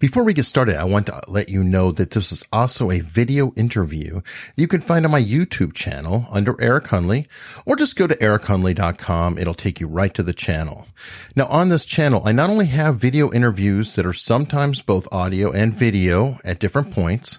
Before we get started, I want to let you know that this is also a video interview you can find on my YouTube channel under Eric Hunley, or just go to erichunley.com. It'll take you right to the channel. Now on this channel, I not only have video interviews that are sometimes both audio and video at different points,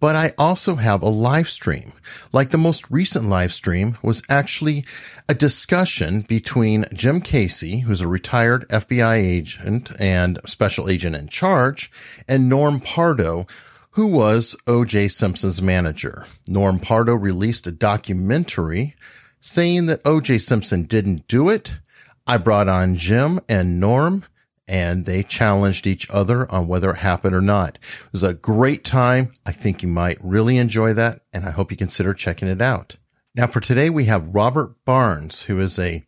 but I also have a live stream. Like the most recent live stream was actually a discussion between Jim Casey, who's a retired FBI agent and special agent in charge, and Norm Pardo, who was O.J. Simpson's manager. Norm Pardo released a documentary saying that O.J. Simpson didn't do it. I brought on Jim and Norm and they challenged each other on whether it happened or not. It was a great time. I think you might really enjoy that, and I hope you consider checking it out. Now, for today, we have Robert Barnes, who is a,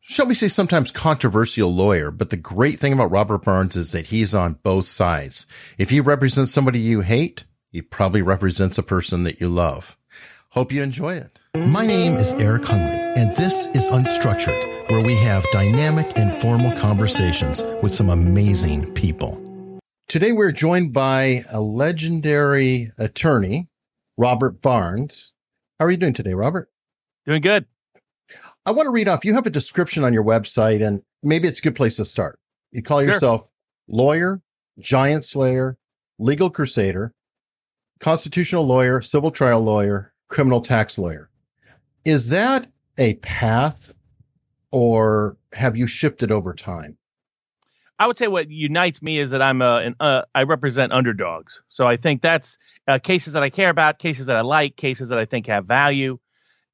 shall we say, sometimes controversial lawyer. But the great thing about Robert Barnes is that he's on both sides. If he represents somebody you hate, he probably represents a person that you love. Hope you enjoy it. My name is Eric Hunley, and this is Unstructured where we have dynamic, informal conversations with some amazing people. Today, we're joined by a legendary attorney, Robert Barnes. How are you doing today, Robert? Doing good. I want to read off. You have a description on your website, and maybe it's a good place to start. You call sure. yourself lawyer, giant slayer, legal crusader, constitutional lawyer, civil trial lawyer, criminal tax lawyer. Is that a path or have you shifted over time? I would say what unites me is that I'm a, an, uh, I represent underdogs. So I think that's uh, cases that I care about, cases that I like, cases that I think have value,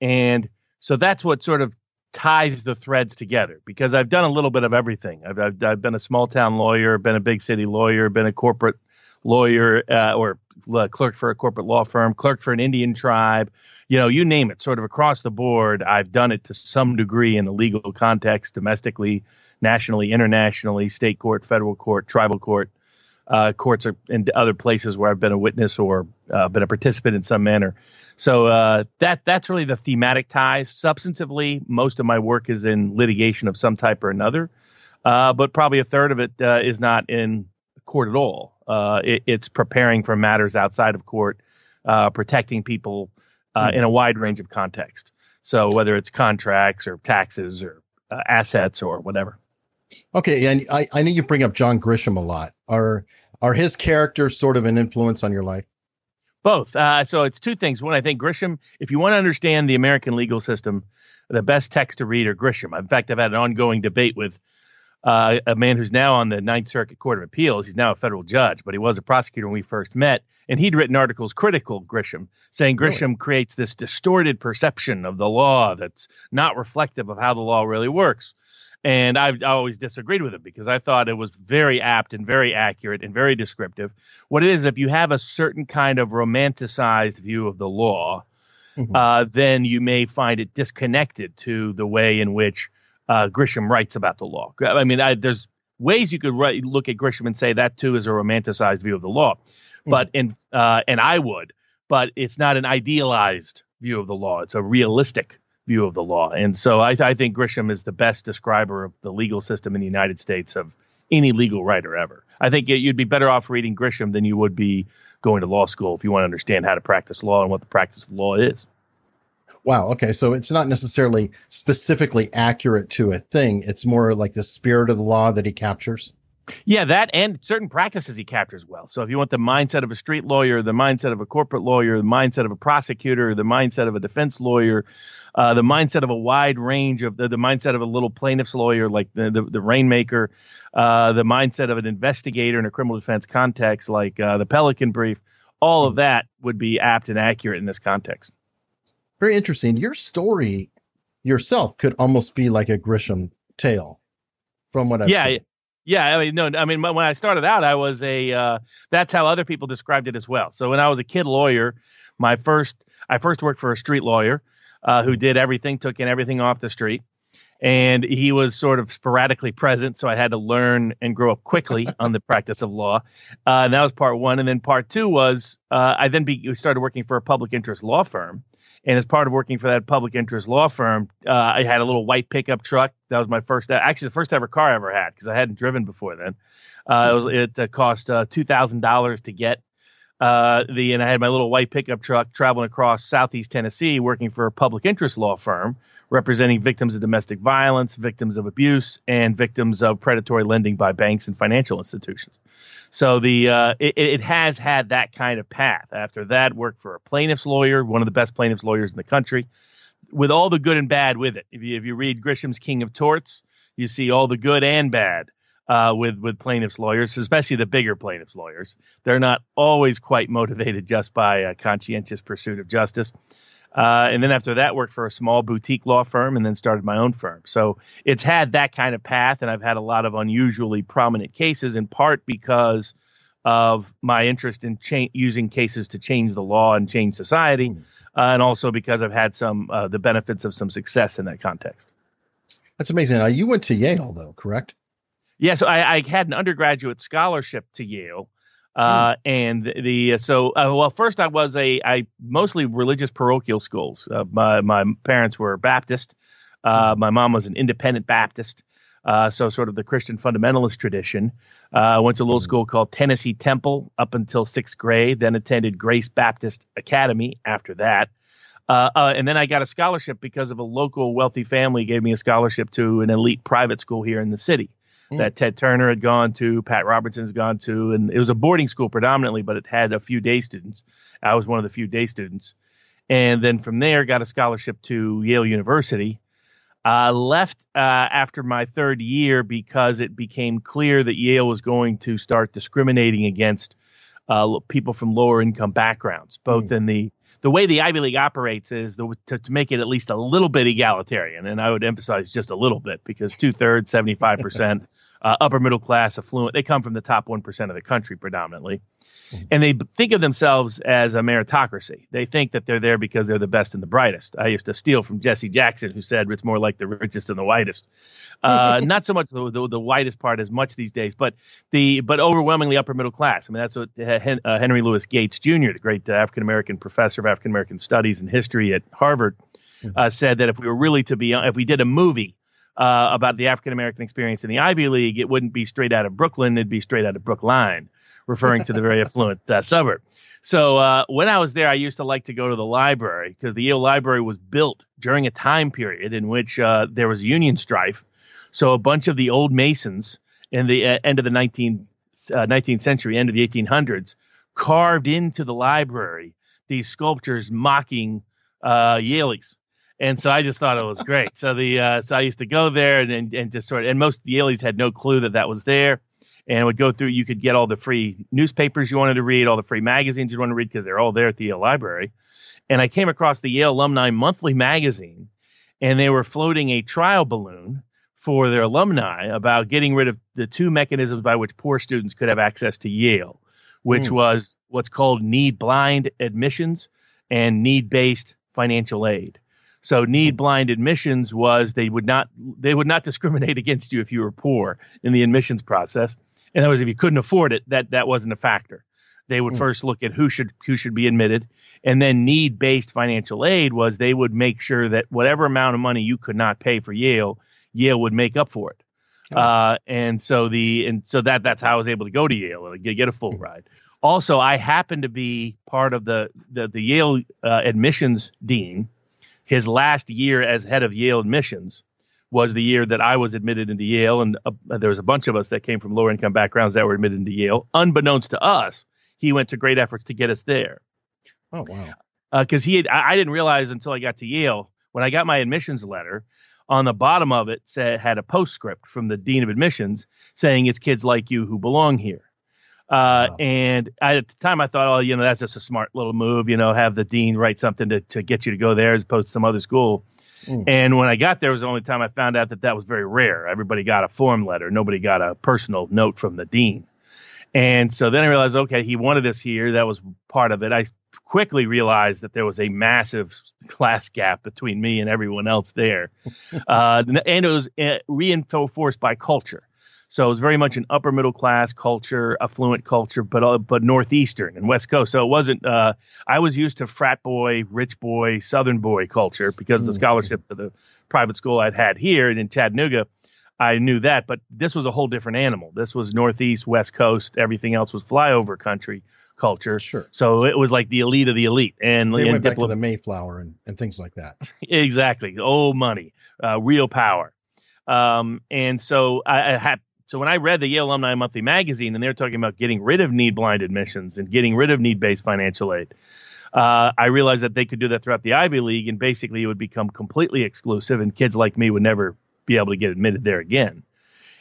and so that's what sort of ties the threads together. Because I've done a little bit of everything. I've I've, I've been a small town lawyer, been a big city lawyer, been a corporate lawyer uh, or uh, clerk for a corporate law firm, clerk for an Indian tribe, you know, you name it, sort of across the board. I've done it to some degree in the legal context, domestically, nationally, internationally, state court, federal court, tribal court, uh, courts are in other places where I've been a witness or uh, been a participant in some manner. So uh, that that's really the thematic ties. Substantively, most of my work is in litigation of some type or another, uh, but probably a third of it uh, is not in court at all. Uh, it, it's preparing for matters outside of court, protecting people uh, hmm. in a wide range of context. So whether it's contracts or taxes or uh, assets or whatever. Okay, and I, I know you bring up John Grisham a lot. Are are his characters sort of an influence on your life? Both. Uh, so it's two things. One, I think Grisham. If you want to understand the American legal system, the best text to read are Grisham. In fact, I've had an ongoing debate with uh, a man who's now on the Ninth Circuit Court of Appeals. He's now a federal judge, but he was a prosecutor when we first met. And he'd written articles critical of Grisham, saying Grisham really? creates this distorted perception of the law that's not reflective of how the law really works. And I've always disagreed with him because I thought it was very apt and very accurate and very descriptive. What it is, if you have a certain kind of romanticized view of the law, mm-hmm. uh, then you may find it disconnected to the way in which uh, Grisham writes about the law. I mean, I, there's ways you could write, look at Grisham and say that too is a romanticized view of the law, mm-hmm. but in uh, and I would, but it's not an idealized view of the law. It's a realistic view of the law, and so I, I think Grisham is the best describer of the legal system in the United States of any legal writer ever. I think you'd be better off reading Grisham than you would be going to law school if you want to understand how to practice law and what the practice of law is. Wow. Okay. So it's not necessarily specifically accurate to a thing. It's more like the spirit of the law that he captures. Yeah, that and certain practices he captures well. So if you want the mindset of a street lawyer, the mindset of a corporate lawyer, the mindset of a prosecutor, the mindset of a defense lawyer, uh, the mindset of a wide range of the, the mindset of a little plaintiff's lawyer like the the, the rainmaker, uh, the mindset of an investigator in a criminal defense context like uh, the Pelican Brief, all of that would be apt and accurate in this context very interesting. Your story yourself could almost be like a Grisham tale, from what I've yeah, seen. Yeah, I mean, no, I mean, when I started out, I was a. Uh, that's how other people described it as well. So when I was a kid lawyer, my first, I first worked for a street lawyer, uh, who did everything, took in everything off the street, and he was sort of sporadically present, so I had to learn and grow up quickly on the practice of law. Uh, and that was part one, and then part two was uh, I then be, started working for a public interest law firm and as part of working for that public interest law firm, uh, I had a little white pickup truck. That was my first, actually the first ever car I ever had because I hadn't driven before then. Uh, it was it uh, cost uh, two thousand dollars to get uh, the and I had my little white pickup truck traveling across southeast Tennessee, working for a public interest law firm representing victims of domestic violence, victims of abuse, and victims of predatory lending by banks and financial institutions. So the uh, it, it has had that kind of path. After that, worked for a plaintiff's lawyer, one of the best plaintiffs lawyers in the country, with all the good and bad with it. If you if you read Grisham's King of Torts, you see all the good and bad uh, with with plaintiffs lawyers, especially the bigger plaintiffs lawyers. They're not always quite motivated just by a conscientious pursuit of justice. Uh, and then after that, worked for a small boutique law firm, and then started my own firm. So it's had that kind of path, and I've had a lot of unusually prominent cases, in part because of my interest in cha- using cases to change the law and change society, hmm. uh, and also because I've had some uh, the benefits of some success in that context. That's amazing. Now you went to Yale, though, correct? Yeah, so I, I had an undergraduate scholarship to Yale. Uh, mm. and the, the so uh, well first I was a I mostly religious parochial schools. Uh, my my parents were Baptist. Uh, hmm. my mom was an independent Baptist. Uh, so sort of the Christian fundamentalist tradition. I went to a little mm. school called Tennessee Temple up until sixth grade. Then attended Grace Baptist Academy after that. and then I got a scholarship because of a local wealthy family gave me a scholarship to an elite private school here in the city mm. that Ted Turner had gone to, Pat Robertson's gone to, and it was a boarding school predominantly, but it had a few day students. I was one of the few day students, and then from there got a scholarship to Yale University. Uh, left uh, after my third year because it became clear that Yale was going to start discriminating against uh, people from lower income backgrounds, both mm. in the the way the Ivy League operates is the, to, to make it at least a little bit egalitarian, and I would emphasize just a little bit because two thirds, seventy five percent uh, upper middle class, affluent. They come from the top 1% of the country predominantly. Mm-hmm. And they think of themselves as a meritocracy. They think that they're there because they're the best and the brightest. I used to steal from Jesse Jackson, who said it's more like the richest and the whitest. Uh, not so much the, the, the whitest part as much these days, but the but overwhelmingly upper middle class. I mean, that's what uh, Henry Louis Gates Jr., the great uh, African American professor of African American studies and history at Harvard, mm-hmm. uh, said that if we were really to be, if we did a movie uh, about the African American experience in the Ivy League, it wouldn't be straight out of Brooklyn. It'd be straight out of Brookline, referring to the very affluent uh, suburb. So uh, when I was there, I used to like to go to the library because the Yale Library was built during a time period in which uh, there was Union strife. So a bunch of the old Masons in the uh, end of the 19th, 19th uh, century, end of the 1800s, carved into the library these sculptures mocking uh, Yalies and so I just thought it was great. So the uh, so I used to go there and, and, and just sort of and most the Yalies had no clue that that was there, and would go through. You could get all the free newspapers you wanted to read, all the free magazines you wanted to read because they're all there at the Yale Library. And I came across the Yale Alumni Monthly magazine, and they were floating a trial balloon for their alumni about getting rid of the two mechanisms by which poor students could have access to Yale, which mm. was what's called need blind admissions and need based financial aid. So need blind admissions was they would not they would not discriminate against you if you were poor in the admissions process. And that was if you couldn't afford it, that that wasn't a factor. They would mm. first look at who should who should be admitted, and then need based financial aid was they would make sure that whatever amount of money you could not pay for Yale, Yale would make up for it. Oh. Uh, and so the and so that that's how I was able to go to Yale and get, get a full mm. ride. Also, I happened to be part of the the, the Yale uh, admissions dean his last year as head of Yale admissions was the year that I was admitted into Yale, and uh, there was a bunch of us that came from lower income backgrounds that were admitted into Yale. Unbeknownst to us, he went to great efforts to get us there. Oh wow! Because uh, he, had, I, I didn't realize until I got to Yale when I got my admissions letter. On the bottom of it said had a postscript from the dean of admissions saying it's kids like you who belong here. Uh, wow. And I, at the time, I thought, oh, you know, that's just a smart little move. You know, have the dean write something to, to get you to go there as opposed to some other school. Mm. And when I got there, was the only time I found out that that was very rare. Everybody got a form letter. Nobody got a personal note from the dean. And so then I realized, okay, he wanted us here. That was part of it. I quickly realized that there was a massive class gap between me and everyone else there. uh, and it was uh, reinforced by culture. So it was very much an upper middle class culture, affluent culture, but uh, but northeastern and west coast. So it wasn't. Uh, I was used to frat boy, rich boy, southern boy culture because of the mm-hmm. scholarship to the private school I'd had here and in Chattanooga. I knew that, but this was a whole different animal. This was Northeast, West Coast. Everything else was flyover country culture. Sure. So it was like the elite of the elite. And, They and went back to the Mayflower and, and things like that. exactly old money uh, real power um, and so I, I had so when i read the yale alumni monthly magazine and they were talking about getting rid of need blind admissions and getting rid of need based financial aid uh, i realized that they could do that throughout the ivy league and basically it would become completely exclusive and kids like me would never be able to get admitted there again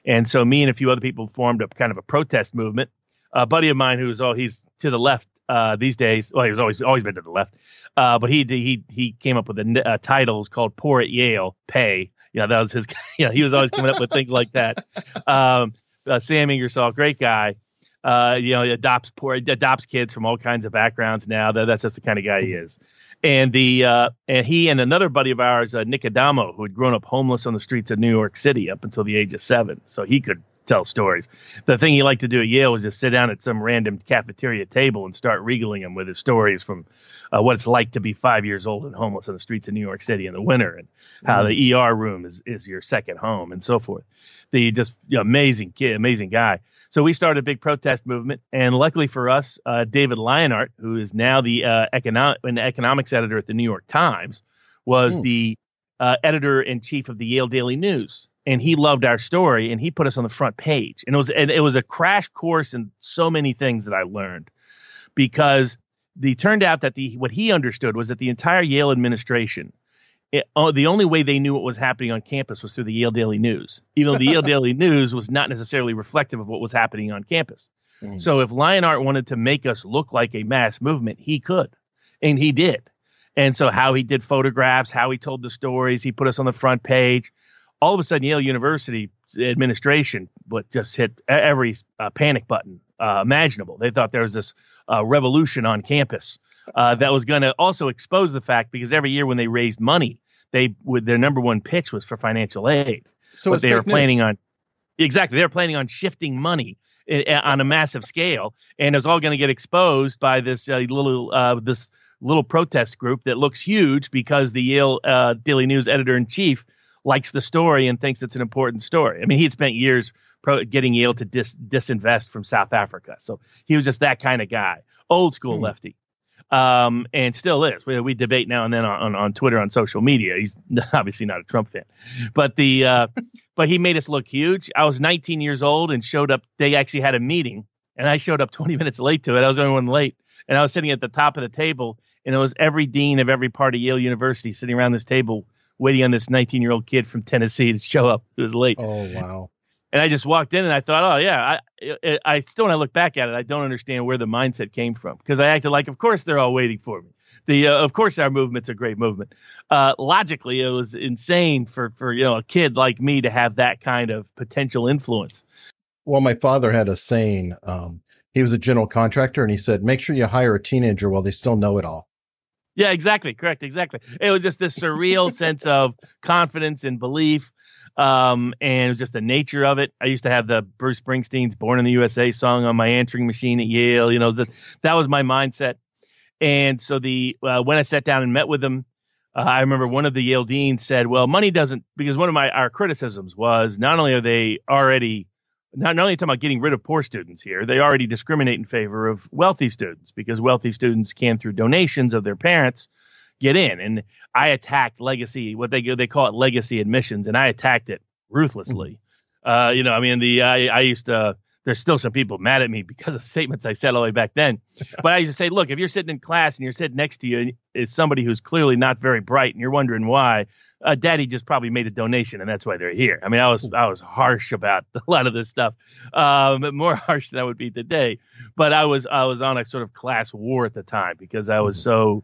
and so me and a few other people formed up kind of a protest movement a buddy of mine who's oh he's to the left uh, these days. Well, he was always always been to the left, uh, but he he he came up with a uh, titles called "Poor at Yale, Pay." You know, that was his. You know, he was always coming up with things like that. Um, uh, Sam Ingersoll, great guy. Uh, you know, he adopts poor adopts kids from all kinds of backgrounds. Now that that's just the kind of guy he is. And the uh, and he and another buddy of ours, uh, Nick Adamo, who had grown up homeless on the streets of New York City up until the age of seven, so he could tell stories. The thing he liked to do at Yale was just sit down at some random cafeteria table and start regaling him with his stories from uh, what it's like to be five years old and homeless on the streets of New York City in the winter, and how the ER room is is your second home, and so forth. The just you know, amazing kid, amazing guy. So we started a big protest movement, and luckily for us, uh, David Leonhardt, who is now the uh, economic an economics editor at the New York Times, was Hmm. the uh, editor in chief of the Yale Daily News, and he loved our story, and he put us on the front page, and it was and it was a crash course in so many things that I learned, because the turned out that the what he understood was that the entire Yale administration. It, uh, the only way they knew what was happening on campus was through the Yale Daily News, even though the Yale Daily News was not necessarily reflective of what was happening on campus. Mm. So if Leonhardt wanted to make us look like a mass movement, he could, and he did. And so how he did photographs, how he told the stories, he put us on the front page. All of a sudden, Yale University administration but just hit every uh, panic button uh, imaginable. They thought there was this uh, revolution on campus uh, that was going to also expose the fact because every year when they raised money, they would their number one pitch was for financial aid So they were fake news. planning on exactly they were planning on shifting money i- i- on a massive scale and it was all going to get exposed by this uh, little uh, this little protest group that looks huge because the Yale uh, Daily News editor in chief likes the story and thinks it's an important story. I mean, he had spent years pro- getting Yale to dis- disinvest from South Africa, so he was just that kind of guy, old school Hmm. lefty. Um, and still is. We, we debate now and then on, on, on Twitter, on social media. He's obviously not a Trump fan, but the uh, but he made us look huge. I was 19 years old and showed up. They actually had a meeting, and I showed up 20 minutes late to it. I was the only one late, and I was sitting at the top of the table, and it was every dean of every part of Yale University sitting around this table, waiting on this 19 year old kid from Tennessee to show up. It was late, Oh wow. And I just walked in, and I thought, oh yeah, I, I, I still when I look back at it, I don't understand where the mindset came from because I acted like, of course they're all waiting for me. The uh, of course our movement's a great movement. Uh, logically, it was insane for for you know a kid like me to have that kind of potential influence. Well, my father had a saying. Um, he was a general contractor, and he said, "Make sure you hire a teenager while they still know it all." Yeah, exactly. Correct. Exactly. It was just this surreal sense of confidence and belief. Um, and it was just the nature of it. I used to have the Bruce Springsteen's Born in the USA song on my answering machine at Yale. You know, that, that was my mindset. And so the, uh, when I sat down and met with them, uh, I remember one of the Yale deans said, well, money doesn't, because one of my, our criticisms was not only are they already, not, not only talking about getting rid of poor students here, they already discriminate in favor of wealthy students because wealthy students can, through donations of their parents, get in. And I attacked legacy, what they they call it legacy admissions, and I attacked it ruthlessly. Uh, you know, I mean, the I, I used to. There's still some people mad at me because of statements I said all the way back then. But I used to say, look, if you're sitting in class and you're sitting next to you is somebody who's clearly not very bright, and you're wondering why, uh, Daddy just probably made a donation, and that's why they're here. I mean, I was I was harsh about a lot of this stuff, um, more harsh than I would be today. But I was I was on a sort of class war at the time because I was so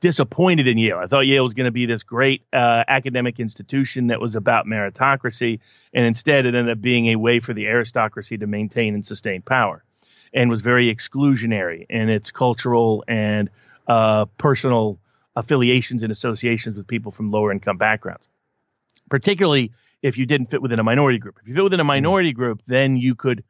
disappointed in Yale. I thought Yale was going to be this great uh, academic institution that was about meritocracy, and instead it ended up being a way for the aristocracy to maintain and sustain power, and was very exclusionary in its cultural and uh, personal affiliations and associations with people from lower income backgrounds, particularly if you didn't fit within a minority group. If you fit within a minority group, then you could.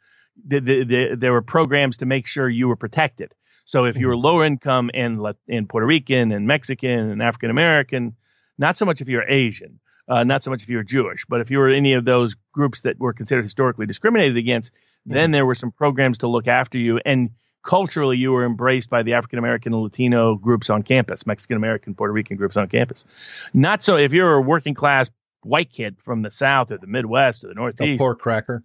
The, the, the, there were programs to make sure you were protected. So if you were lower income and and Puerto Rican and Mexican and African American, not so much if you're Asian, Uh, not so much if you were Jewish, but if you were any of those groups that were considered historically discriminated against, mm-hmm. then there were some programs to look after you. And culturally, you were embraced by the African American and Latino groups on campus, Mexican American, Puerto Rican groups on campus. Not so if you're a working class white kid from the South or the Midwest or the Northeast. A poor cracker.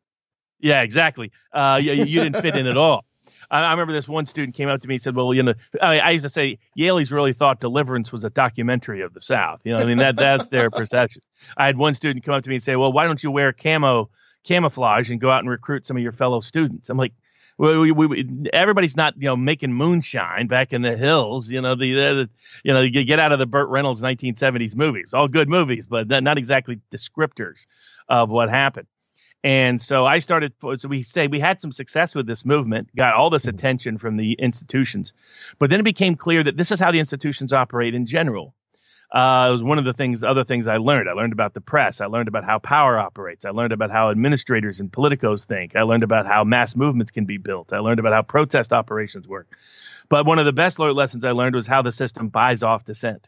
Yeah, exactly. Uh, you, you didn't fit in at all. I, I, remember this one student came up to me and said, "Well, you know, I, I used to say Yalies really thought Deliverance was a documentary of the South. You know, I mean that that's their perception." I had one student come up to me and say, "Well, why don't you wear camo camouflage and go out and recruit some of your fellow students?" I'm like, we, we, we, everybody's not you know making moonshine back in the hills. You know the, the you know you get out of the Burt Reynolds 1970s movies, all good movies, but not exactly descriptors of what happened. And so I started. So we say we had some success with this movement, got all this mm-hmm. attention from the institutions, but then it became clear that this is how the institutions operate in general. Uh, it was one of the things, other things I learned. I learned about the press. I learned about how power operates. I learned about how administrators and politicos think. I learned about how mass movements can be built. I learned about how protest operations work. But one of the best lessons I learned was how the system buys off dissent.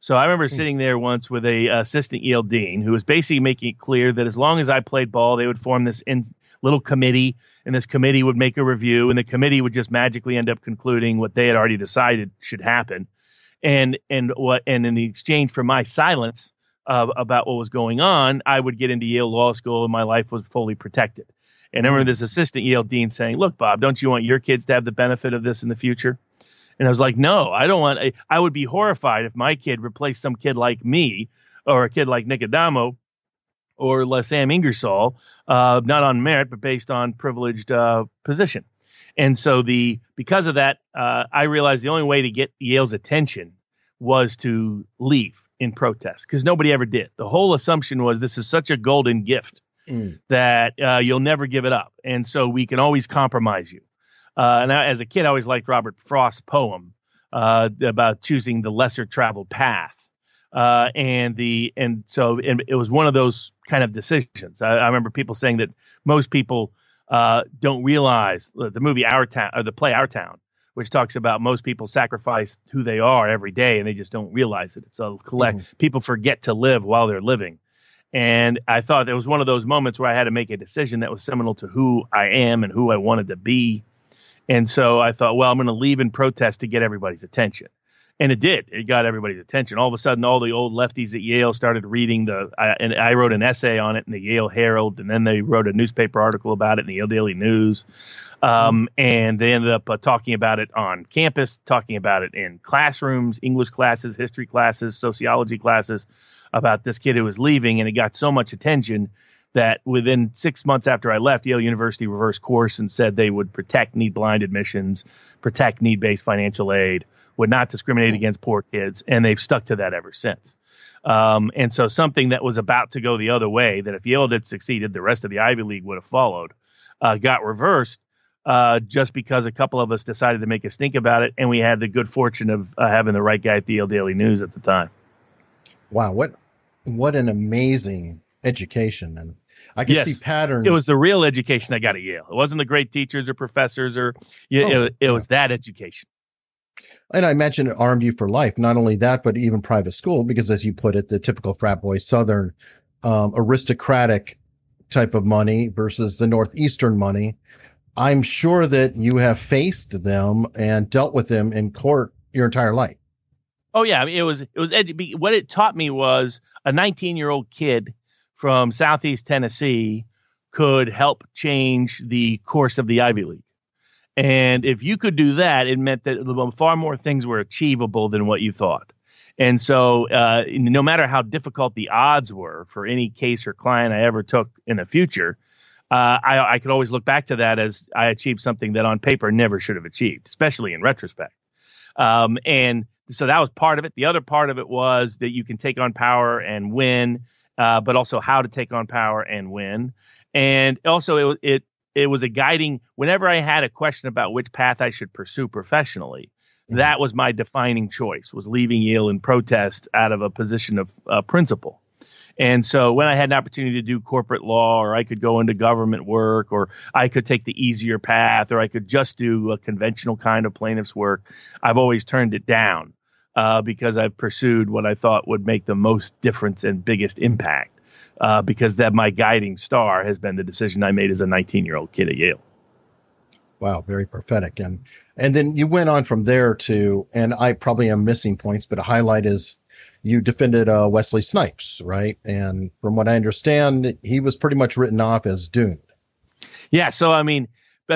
So I remember hmm. sitting there once with a assistant Yale dean who was basically making it clear that as long as I played ball, they would form this in, little committee, and this committee would make a review, and the committee would just magically end up concluding what they had already decided should happen and and what and in the exchange for my silence uh, about what was going on, I would get into Yale Law School and my life was fully protected. And I remember mm. this assistant Yale dean saying, "Look, Bob, don't you want your kids to have the benefit of this in the future?" And I was like, "No, I don't want. I would be horrified if my kid replaced some kid like me or a kid like Nick Adamo or Les Sam Ingersoll, uh, not on merit but based on privileged uh, position." And so the because of that, uh, I realized the only way to get Yale's attention was to leave in protest because nobody ever did. The whole assumption was this is such a golden gift mm. that uh, you'll never give it up, and so we can always compromise you. Uh, and I, as a kid, I always liked Robert Frost's poem uh, about choosing the lesser traveled path. Uh, and the and so and it was one of those kind of decisions. I, I remember people saying that most people uh, don't realize the movie Our Town or the play Our Town, which talks about most people sacrifice who they are every day and they just don't realize it. It's a collect. Mm-hmm. People forget to live while they're living. And I thought it was one of those moments where I had to make a decision that was seminal to who I am and who I wanted to be. And so I thought, well, I'm going to leave in protest to get everybody's attention and it did. It got everybody's attention. All of a sudden, all the old lefties at Yale started reading the. I, and I wrote an essay on it in the Yale Herald, and then they wrote a newspaper article about it in the Yale Daily News. Um, and they ended up uh, talking about it on campus, talking about it in classrooms, English classes, history classes, sociology classes, about this kid who was leaving, and it got so much attention that within six months after I left, Yale University reversed course and said they would protect need blind admissions, protect need based financial aid would not discriminate against poor kids, and they've stuck to that ever since. Um, and so something that was about to go the other way, that if Yale had succeeded, the rest of the Ivy League would have followed, uh, got reversed uh, just because a couple of us decided to make a stink about it, and we had the good fortune of uh, having the right guy at the Yale Daily News at the time. Wow, what what an amazing education, and I can yes. see patterns. It was the real education I got at Yale. It wasn't the great teachers or professors, or you, oh, it, it yeah. was that education and I imagine it armed you for life. Not only that, but even private school, because as you put it, the typical frat boy Southern um, aristocratic type of money versus the Northeastern money. I'm sure that you have faced them and dealt with them in court your entire life. Oh yeah, I mean, it was it was edu- what it taught me was a 19 year old kid from Southeast Tennessee could help change the course of the Ivy League. And if you could do that, it meant that far more things were achievable than what you thought. And so, uh, no matter how difficult the odds were for any case or client I ever took in the future, uh, I, I, could always look back to that as I achieved something that on paper never should have achieved, especially in retrospect. Um, and so that was part of it. The other part of it was that you can take on power and win, uh, but also how to take on power and win. And also, it, it it was a guiding whenever I had a question about which path I should pursue professionally. Mm-hmm. That was my defining choice was leaving Yale in protest out of a position of uh, principle. And so when I had an opportunity to do corporate law or I could go into government work or I could take the easier path or I could just do a conventional kind of plaintiff's work, I've always turned it down. Uh, because I've pursued what I thought would make the most difference and biggest impact. Uh, because that my guiding star has been the decision I made as a 19 year old kid at Yale. Wow, very prophetic. And and then you went on from there to, and I probably am missing points, but a highlight is you defended uh, Wesley Snipes, right? And from what I understand, he was pretty much written off as doomed. Yeah. So I mean,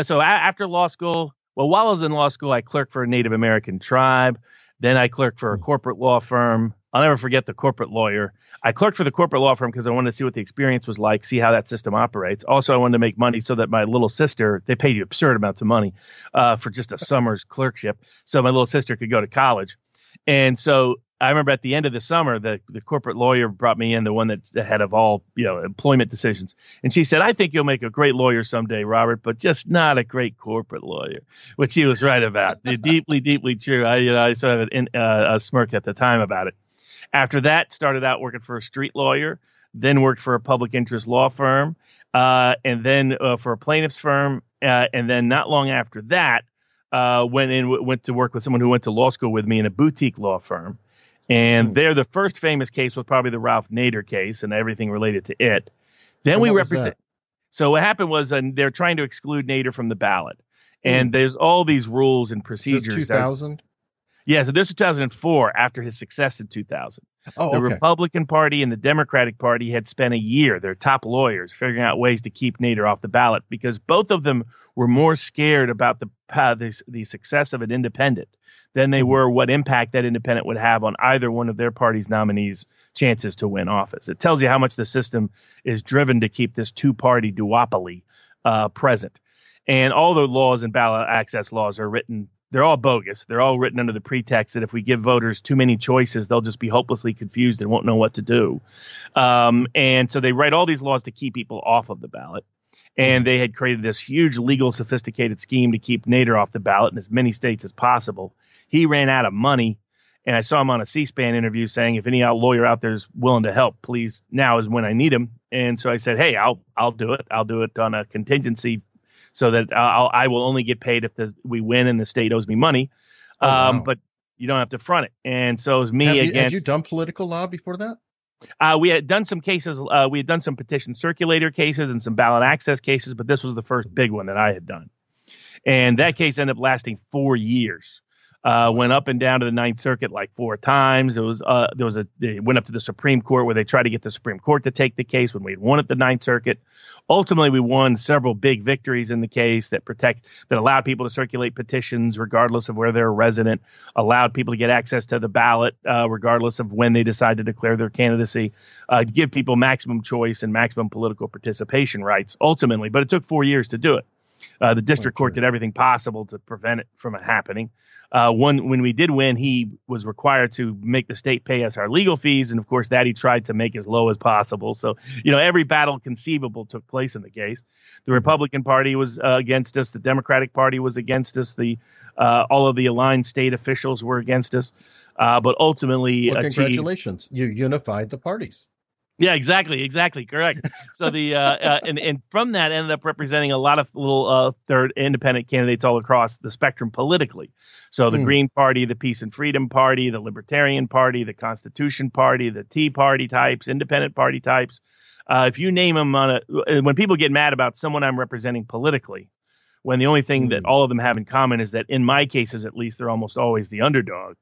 so after law school, well, while I was in law school, I clerked for a Native American tribe. Then I clerked for a hmm. corporate law firm. I'll never forget the corporate lawyer. I clerked for the corporate law firm because I wanted to see what the experience was like, see how that system operates. Also, I wanted to make money so that my little sister, they paid you absurd amounts of money uh, for just a summer's clerkship, so my little sister could go to college. And so I remember at the end of the summer, the, the corporate lawyer brought me in, the one that's the head of all you know employment decisions, and she said, "I think you'll make a great lawyer someday, Robert, but just not a great corporate lawyer," which he was right about. deeply, deeply true. I you know I sort of had uh, a smirk at the time about it. After that, started out working for a street lawyer, then worked for a public interest law firm, uh, and then uh, for a plaintiff's firm, uh, and then not long after that, uh, went in went to work with someone who went to law school with me in a boutique law firm. And mm. there, the first famous case was probably the Ralph Nader case and everything related to it. Then and we represent. So what happened was uh, they're trying to exclude Nader from the ballot, and mm. there's all these rules and procedures. 2000. Yeah, so this was 2004 after his success in 2000. Oh, the okay. Republican Party and the Democratic Party had spent a year, their top lawyers, figuring out ways to keep Nader off the ballot because both of them were more scared about the uh, the, the success of an independent than they were what impact that independent would have on either one of their party's nominees' chances to win office. It tells you how much the system is driven to keep this two-party duopoly uh, present. And all the laws and ballot access laws are written they're all bogus. They're all written under the pretext that if we give voters too many choices, they'll just be hopelessly confused and won't know what to do. Um, and so they write all these laws to keep people off of the ballot. And they had created this huge legal sophisticated scheme to keep Nader off the ballot in as many states as possible. He ran out of money. And I saw him on a C-SPAN interview saying, if any lawyer out there is willing to help, please, now is when I need him. And so I said, hey, I'll I'll do it. I'll do it on a contingency so that I'll, I will only get paid if the, we win and the state owes me money. Oh, um. But you don't have to front it. And so it was me have you, against. Had you done political law before that? Uh, we had done some cases. Uh, we had done some petition circulator cases and some ballot access cases, but this was the first big one that I had done. And that case ended up lasting four years. Uh, went up and down to the Ninth Circuit like four times. It was uh, there was a they went up to the Supreme Court where they tried to get the Supreme Court to take the case when we had won at the Ninth Circuit. Ultimately, we won several big victories in the case that protect that allowed people to circulate petitions regardless of where they're a resident, allowed people to get access to the ballot uh, regardless of when they decide to declare their candidacy, uh, give people maximum choice and maximum political participation rights. Ultimately, but it took four years to do it. Uh, the district court did everything possible to prevent it from happening. Uh, one when we did win, he was required to make the state pay us our legal fees, and of course that he tried to make as low as possible. So you know every battle conceivable took place in the case. The Republican Party was uh, against us. The Democratic Party was against us. The uh, all of the aligned state officials were against us. Uh, but ultimately, well, congratulations, achieved, you unified the parties. Yeah, exactly, exactly, correct. So the uh, uh, and and from that ended up representing a lot of little uh, third independent candidates all across the spectrum politically. So the mm. Green Party, the Peace and Freedom Party, the Libertarian Party, the Constitution Party, the Tea Party types, Independent Party types. Uh, if you name them on a, when people get mad about someone I'm representing politically, when the only thing mm. that hmm. all of them have in common is that in my cases at least they're almost always the underdog.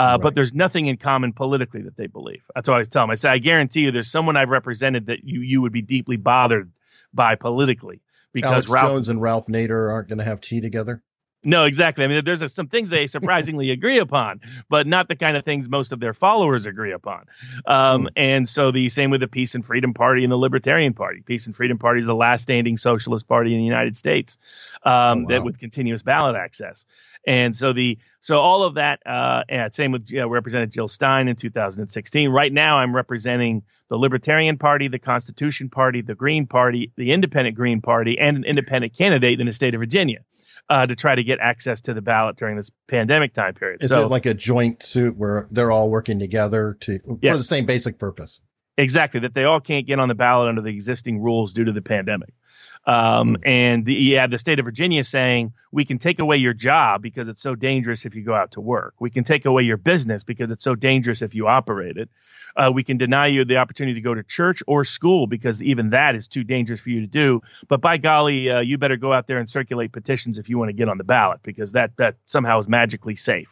Uh, right. But there's nothing in common politically that they believe. That's what I always tell them. I say, I guarantee you, there's someone I've represented that you you would be deeply bothered by politically because Alex Ralph Jones and Ralph Nader aren't going to have tea together. No, exactly. I mean, there's a, some things they surprisingly agree upon, but not the kind of things most of their followers agree upon. Um, mm. And so the same with the Peace and Freedom Party and the Libertarian Party. Peace and Freedom Party is the last standing socialist party in the United States um, oh, wow. that with continuous ballot access. And so the so all of that, uh, same with you know, Representative Jill Stein in 2016. Right now, I'm representing the Libertarian Party, the Constitution Party, the Green Party, the Independent Green Party, and an independent candidate in the state of Virginia uh, to try to get access to the ballot during this pandemic time period. Is so, it like a joint suit where they're all working together to yes. for the same basic purpose? Exactly, that they all can't get on the ballot under the existing rules due to the pandemic. Um, and the, you have the state of Virginia saying we can take away your job because it's so dangerous if you go out to work. We can take away your business because it's so dangerous if you operate it. Uh, we can deny you the opportunity to go to church or school because even that is too dangerous for you to do. But by golly, uh, you better go out there and circulate petitions if you want to get on the ballot because that that somehow is magically safe.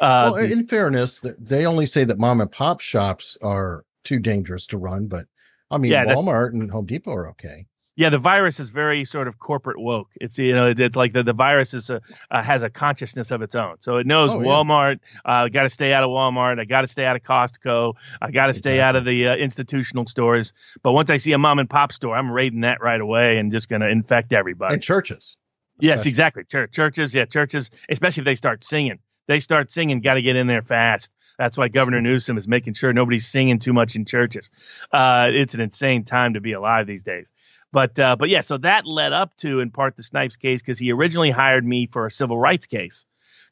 Uh, well, in fairness, they only say that mom and pop shops are too dangerous to run, but I mean, yeah, Walmart and Home Depot are okay yeah, the virus is very sort of corporate woke. It's you know it's like the, the virus is a, uh, has a consciousness of its own. So it knows oh, Walmart. I uh, got to stay out of Walmart. I got to stay out of Costco. I got to stay exactly. out of the uh, institutional stores. But once I see a mom and pop store, I'm raiding that right away and just going to infect everybody. And churches. Yes, exactly. Church, churches, yeah, churches, especially if they start singing. They start singing, got to get in there fast. That's why Governor Newsom is making sure nobody's singing too much in churches. Uh, it's an insane time to be alive these days. But uh, but yeah, so that led up to in part the Snipes case because he originally hired me for a civil rights case.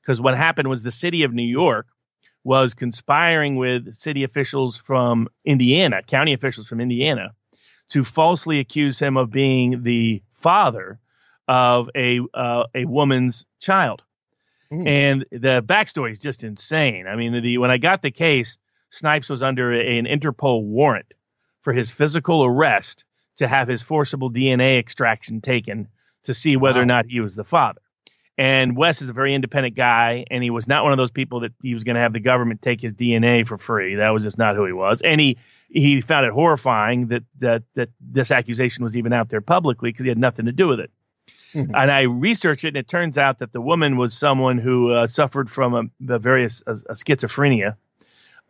Because what happened was the city of New York was conspiring with city officials from Indiana, county officials from Indiana, to falsely accuse him of being the father of a uh, a woman's child. Mm. And the backstory is just insane. I mean, the, when I got the case, Snipes was under a, an Interpol warrant for his physical arrest to have his forcible DNA extraction taken to see whether wow. or not he was the father. And Wes is a very independent guy, and he was not one of those people that he was going to have the government take his DNA for free. That was just not who he was. And he he found it horrifying that that that this accusation was even out there publicly because he had nothing to do with it. Mm-hmm. And I researched it, and it turns out that the woman was someone who uh, suffered from a, a various a, a schizophrenia.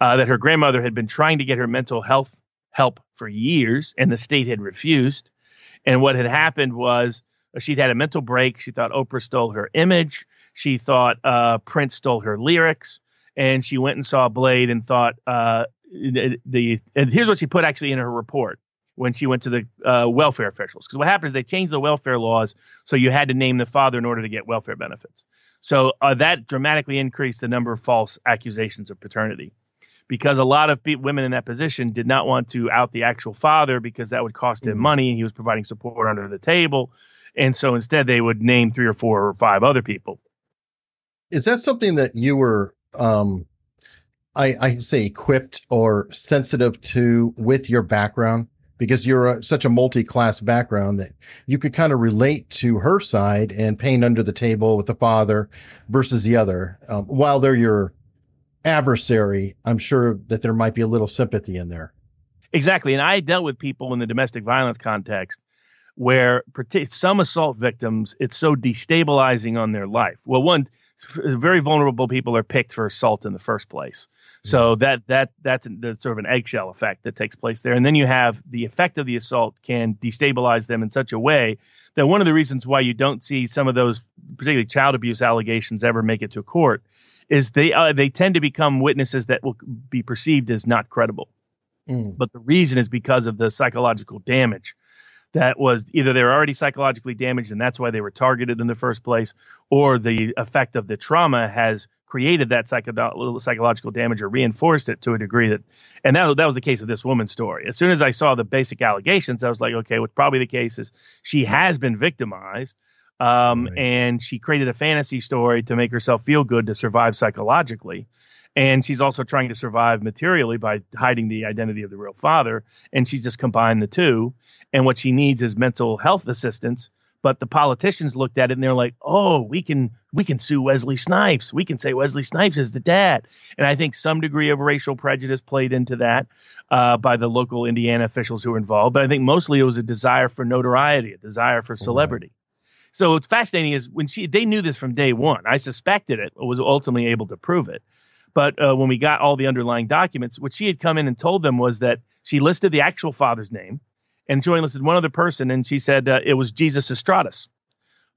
Uh, that her grandmother had been trying to get her mental health help for years, and the state had refused. And what had happened was uh, she'd had a mental break. She thought Oprah stole her image. She thought uh, Prince stole her lyrics, and she went and saw Blade and thought uh, the. And here's what she put actually in her report when she went to the uh, welfare officials. Because what happened is they changed the welfare laws, so you had to name the father in order to get welfare benefits. So uh, that dramatically increased the number of false accusations of paternity because a lot of women in that position did not want to out the actual father because that would cost him mm-hmm. money and he was providing support under the table. And so instead they would name three or four or five other people. Is that something that you were, um, I, I say equipped or sensitive to with your background? Because you're a, such a multi-class background that you could kind of relate to her side and paint under the table with the father versus the other, um, while they're your adversary, I'm sure that there might be a little sympathy in there. Exactly. And I dealt with people in the domestic violence context where some assault victims, it's so destabilizing on their life. Well, one, very vulnerable people are picked for assault in the first place. So mm-hmm. that that that's, that's sort of an eggshell effect that takes place there. And then you have the effect of the assault can destabilize them in such a way that one of the reasons why you don't see some of those particularly child abuse allegations ever make it to court is they uh, they tend to become witnesses that will be perceived as not credible. Mm. But the reason is because of the psychological damage that was either they were already psychologically damaged and that's why they were targeted in the first place, or the effect of the trauma has created that psycho- psychological damage or reinforced it to a degree that, and that, that was the case of this woman's story. As soon as I saw the basic allegations, I was like, okay, what's probably the case is she has been victimized um, right. And she created a fantasy story to make herself feel good to survive psychologically. And she's also trying to survive materially by hiding the identity of the real father. And she's just combined the two. And what she needs is mental health assistance. But the politicians looked at it and they're like, "Oh, we can we can sue Wesley Snipes. We can say Wesley Snipes is the dad." And I think some degree of racial prejudice played into that uh, by the local Indiana officials who were involved. But I think mostly it was a desire for notoriety, a desire for celebrity. So what's fascinating is when she they knew this from day one. I suspected it, was ultimately able to prove it. But uh, when we got all the underlying documents, what she had come in and told them was that she listed the actual father's name, and she only listed one other person, and she said uh, it was Jesus Estradas,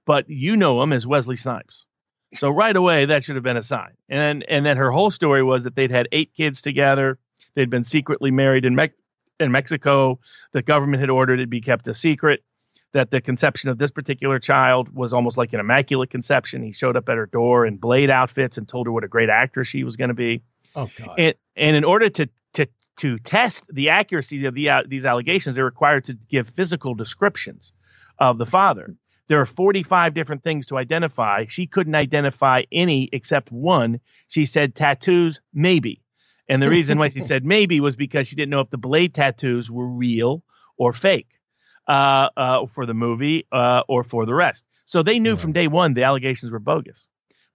but you know him as Wesley Snipes. So right away, that should have been a sign. And and then her whole story was that they'd had eight kids together. They'd been secretly married in, Me- in Mexico. The government had ordered it be kept a secret that the conception of this particular child was almost like an immaculate conception. He showed up at her door in Blade outfits and told her what a great actress she was going to be. Oh God! And, and in order to to to test the accuracy of the, uh, these allegations, they're required to give physical descriptions of the father. There are 45 different things to identify. She couldn't identify any except one. She said tattoos, maybe. And the reason why she said maybe was because she didn't know if the blade tattoos were real or fake uh, uh, for the movie uh, or for the rest. So they knew from day one the allegations were bogus.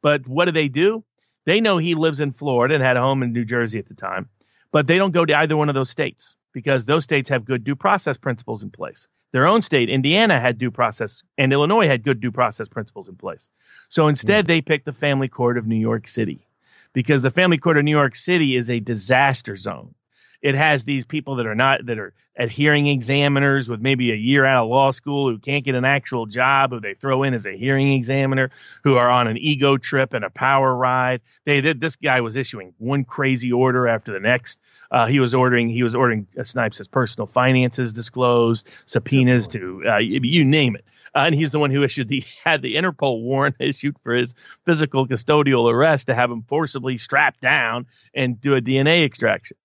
But what do they do? They know he lives in Florida and had a home in New Jersey at the time, but they don't go to either one of those states because those states have good due process principles in place. Their own state, Indiana, had due process, and Illinois had good due process principles in place. So instead, mm. they picked the family court of New York City because the family court of New York City is a disaster zone it has these people that are not that are at hearing examiners with maybe a year out of law school who can't get an actual job who they throw in as a hearing examiner who are on an ego trip and a power ride. They did this guy was issuing one crazy order after the next. Uh, he was ordering he was ordering uh, Snipes' personal finances disclosed subpoenas to uh, you name it. Uh, and he's the one who issued the had the Interpol warrant issued for his physical custodial arrest to have him forcibly strapped down and do a DNA extraction.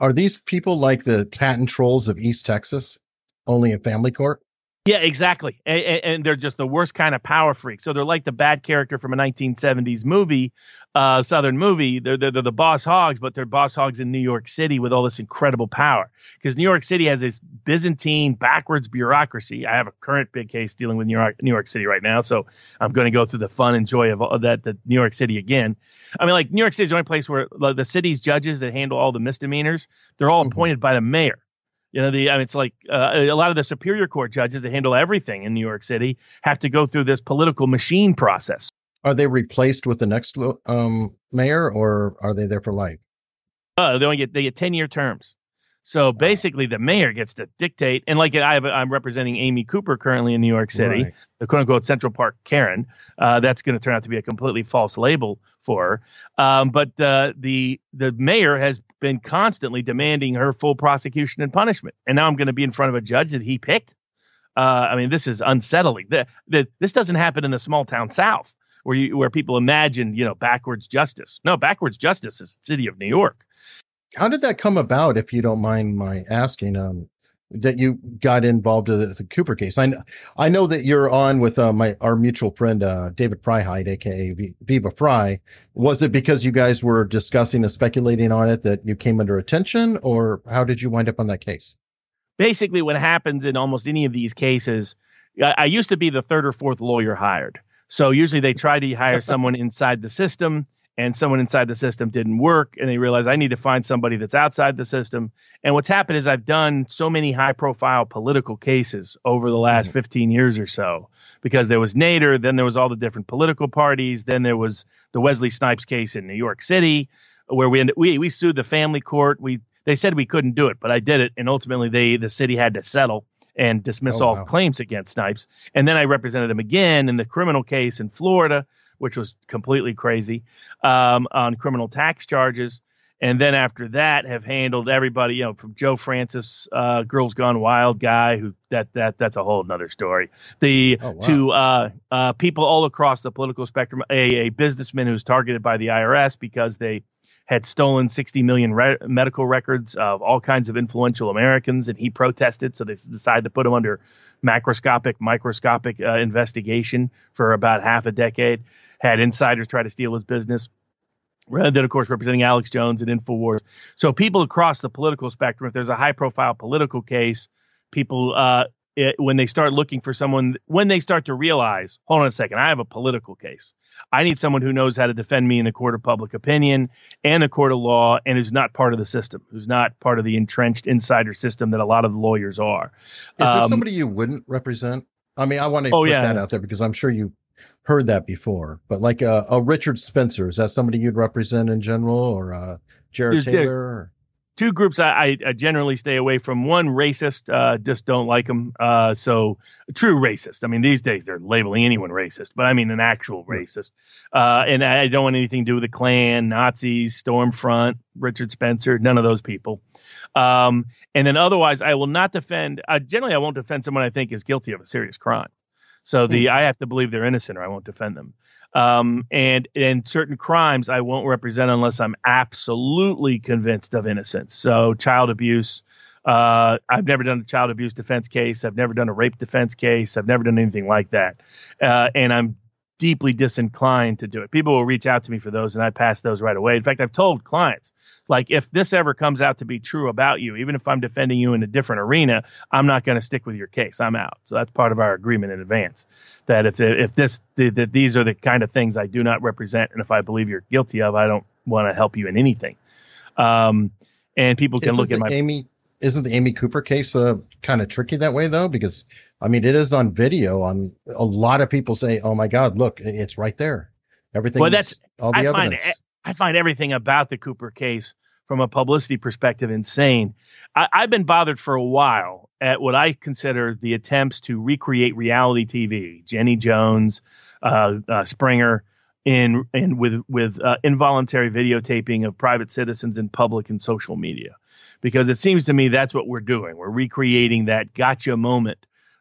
Are these people like the patent trolls of East Texas, only in family court? Yeah, exactly. And, and, they're just the worst kind of power freak. So they're like the bad character from a 1970s movie, uh, Southern movie. They're, they're, they're, the boss hogs, but they're boss hogs in New York City with all this incredible power. Because New York City has this Byzantine, backwards bureaucracy. I have a current big case dealing with New York, New York City right now, so I'm going to go through the fun and joy of, of that, the New York City again. I mean, like New York City is the only place where the, city's judges that handle all the misdemeanors, they're all mm-hmm. appointed by the mayor. You know, the I mean, it's like uh, a lot of the superior court judges that handle everything in New York City have to go through this political machine process. Are they replaced with the next um, mayor, or are they there for life? Uh, they only get they get ten year terms. So basically, the mayor gets to dictate. And like I have, I'm representing Amy Cooper currently in New York City, right. the quote unquote Central Park Karen. Uh, that's going to turn out to be a completely false label for her. Um, but uh, the the mayor has been constantly demanding her full prosecution and punishment, and now I'm going to be in front of a judge that he picked. Uh, I mean, this is unsettling. The, the, this doesn't happen in the small town South where you where people imagine you know backwards justice. No, backwards justice is the city of New York. How did that come about, if you don't mind my asking? Um, that you got involved in the, the Cooper case. I, I know that you're on with uh, my our mutual friend uh, David Freiheit, aka v, Viva Frei. Was it because you guys were discussing and speculating on it that you came under attention, or how did you wind up on that case? Basically, what happens in almost any of these cases, I, I used to be the third or fourth lawyer hired. So usually they try to hire someone inside the system and someone inside the system didn't work and they realized I need to find somebody that's outside the system. And what's happened is I've done so many high profile political cases over the last mm-hmm. 15 years or so because there was Nader, then there was all the different political parties, then there was the Wesley Snipes case in New York City where we ended, we we sued the family court. We they said we couldn't do it, but I did it and ultimately they the city had to settle and dismiss oh, all wow. claims against Snipes. And then I represented him again in the criminal case in Florida which was completely crazy, um, on criminal tax charges. And then after that, have handled everybody, you know, from Joe Francis, uh, Girls Gone Wild guy, who that that that's a whole other story. The oh, wow. to uh, uh, people all across the political spectrum, a, a businessman who's targeted by the IRS because they had stolen 60 million re- medical records of all kinds of influential Americans, and he protested, so they decided to put him under macroscopic, microscopic uh, investigation for about half a decade had insiders try to steal his business. And then, of course, representing Alex Jones and Infowars. So people across the political spectrum, if there's a high-profile political case, people uh, it, when they start looking for someone, when they start to realize, hold on a second, I have a political case. I need someone who knows how to defend me in the court of public opinion and the court of law, and who's not part of the system, who's not part of the entrenched insider system that a lot of lawyers are. Is um, there somebody you wouldn't represent? I mean, I want to oh, put yeah. that out there because I'm sure you heard that before. But like a, a Richard Spencer, is that somebody you'd represent in general, or uh, Jared There's, Taylor? Or? Two groups I, I, generally stay away from. One racist, uh, just don't like them. Uh, so true racist. I mean, these days they're labeling anyone racist, but I mean an actual racist. Uh, and I don't want anything to do with the Klan, Nazis, Stormfront, Richard Spencer, none of those people. Um, and then otherwise, I will not defend. Uh, generally, I won't defend someone I think is guilty of a serious crime. So the mm. I have to believe they're innocent or I won't defend them. Um, and in certain crimes, I won't represent unless I'm absolutely convinced of innocence. So child abuse, Uh, I've never done a child abuse defense case. I've never done a rape defense case. I've never done anything like that. Uh, and I'm deeply disinclined to do it. People will reach out to me for those, and I pass those right away. In fact, I've told clients, like, if this ever comes out to be true about you, even if I'm defending you in a different arena, I'm not going to stick with your case. I'm out. So that's part of our agreement in advance. That if if this that these are the kind of things I do not represent, and if I believe you're guilty of, I don't want to help you in anything. Um, and people can Isn't look at my Amy isn't the Amy Cooper case uh, kind of tricky that way though? Because I mean, it is on video. On a lot of people say, "Oh my God, look, it's right there." Everything. Well, that's all the I evidence. find I find everything about the Cooper case from a publicity perspective insane. I, I've been bothered for a while at what I consider the attempts to recreate reality TV, Jenny Jones, uh, uh, Springer, in in with with uh, involuntary videotaping of private citizens in public and social media, because it seems to me that's what we're doing. We're recreating that gotcha moment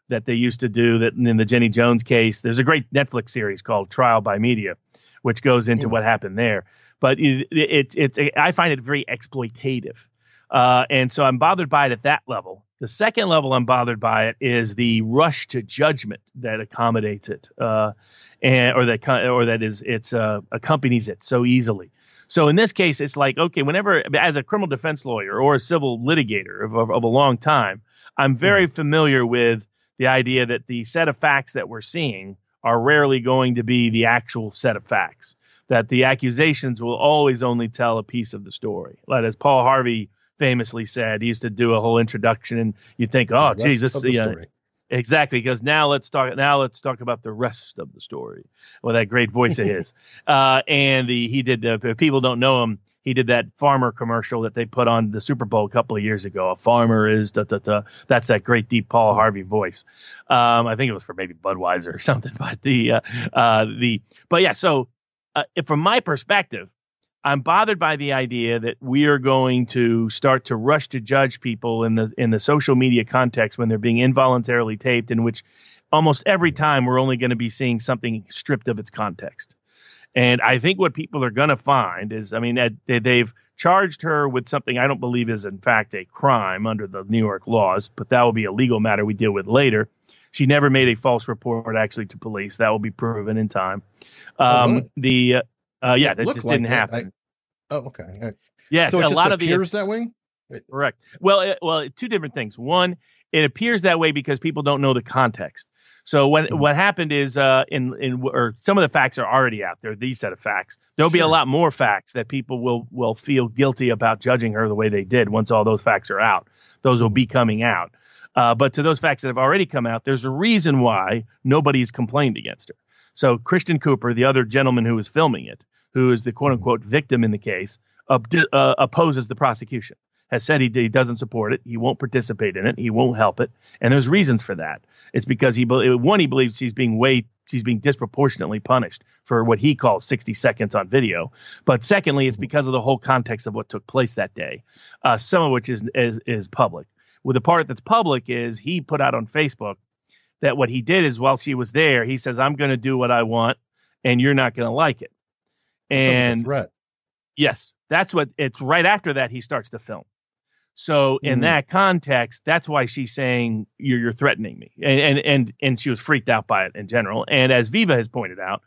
that they used to do. That in the Jenny Jones case, there's a great Netflix series called Trial by Media, which goes into Hmm. what happened there. But it, it, it's I find it very exploitative, uh, and so I'm bothered by it at that level. The second level I'm bothered by it is the rush to judgment that accommodates it, uh, and or that or that is it's uh, accompanies it so easily. So in this case, it's like okay, whenever as a criminal defense lawyer or a civil litigator of, of, of a long time, I'm very familiar with the idea that the set of facts that we're seeing are rarely going to be the actual set of facts. That the accusations will always only tell a piece of the story. Like as Paul Harvey famously said, he used to do a whole introduction, and you think, oh, geez, this of the yeah, story. Exactly, because now let's talk. Now let's talk about the rest of the story. Well, that great voice of his, uh, and the he did. Uh, if people don't know him, he did that farmer commercial that they put on the Super Bowl a couple of years ago. A farmer is da da da. That's that great deep Paul Harvey voice. Um, I think it was for maybe Budweiser or something. But the uh, uh, the but yeah. So uh, from my perspective, I'm bothered by the idea that we are going to start to rush to judge people in the in the social media context when they're being involuntarily taped, in which almost every time we're only going to be seeing something stripped of its context. And I think what people are going to find is, I mean, they- they've charged her with something I don't believe is in fact a crime under the New York laws, but that will be a legal matter we deal with later. She never made a false report actually to police. That will be proven in time. Oh, Um, really? The uh, uh, yeah, It that just like didn't that. happen. I- oh, okay. Yes, so a lot of the appears that way. correct. Well, it, well, two different things. One, it appears that way because people don't know the context. So when Mhm. what happened is uh, in in or some of the facts are already out there. These set of facts. There'll be a lot more facts that people will will feel guilty about judging her the way they did once all those facts are out. Those will be coming out. Uh, but to those facts that have already come out, there's a reason why nobody's complained against her. So Christian Cooper, the other gentleman who was filming it, who is the quote unquote victim in the case, ob- uh, opposes the prosecution. Has said he, he doesn't support it. He won't participate in it. He won't help it. And there's reasons for that. It's because he one he believes she's being way she's being disproportionately punished for what he calls 60 seconds on video. But secondly, it's because of the whole context of what took place that day, uh, some of which is is is public. Well, the part that's public is he put out on Facebook that what he did is while she was there, he says, "I'm going to do what I want, and you're not going to like it." Like And threat. Yes, that's what it's right after that he starts to film. So in Mhm. that context, that's why she's saying you're you're threatening me, and and and and she was freaked out by it in general. And as Viva has pointed out,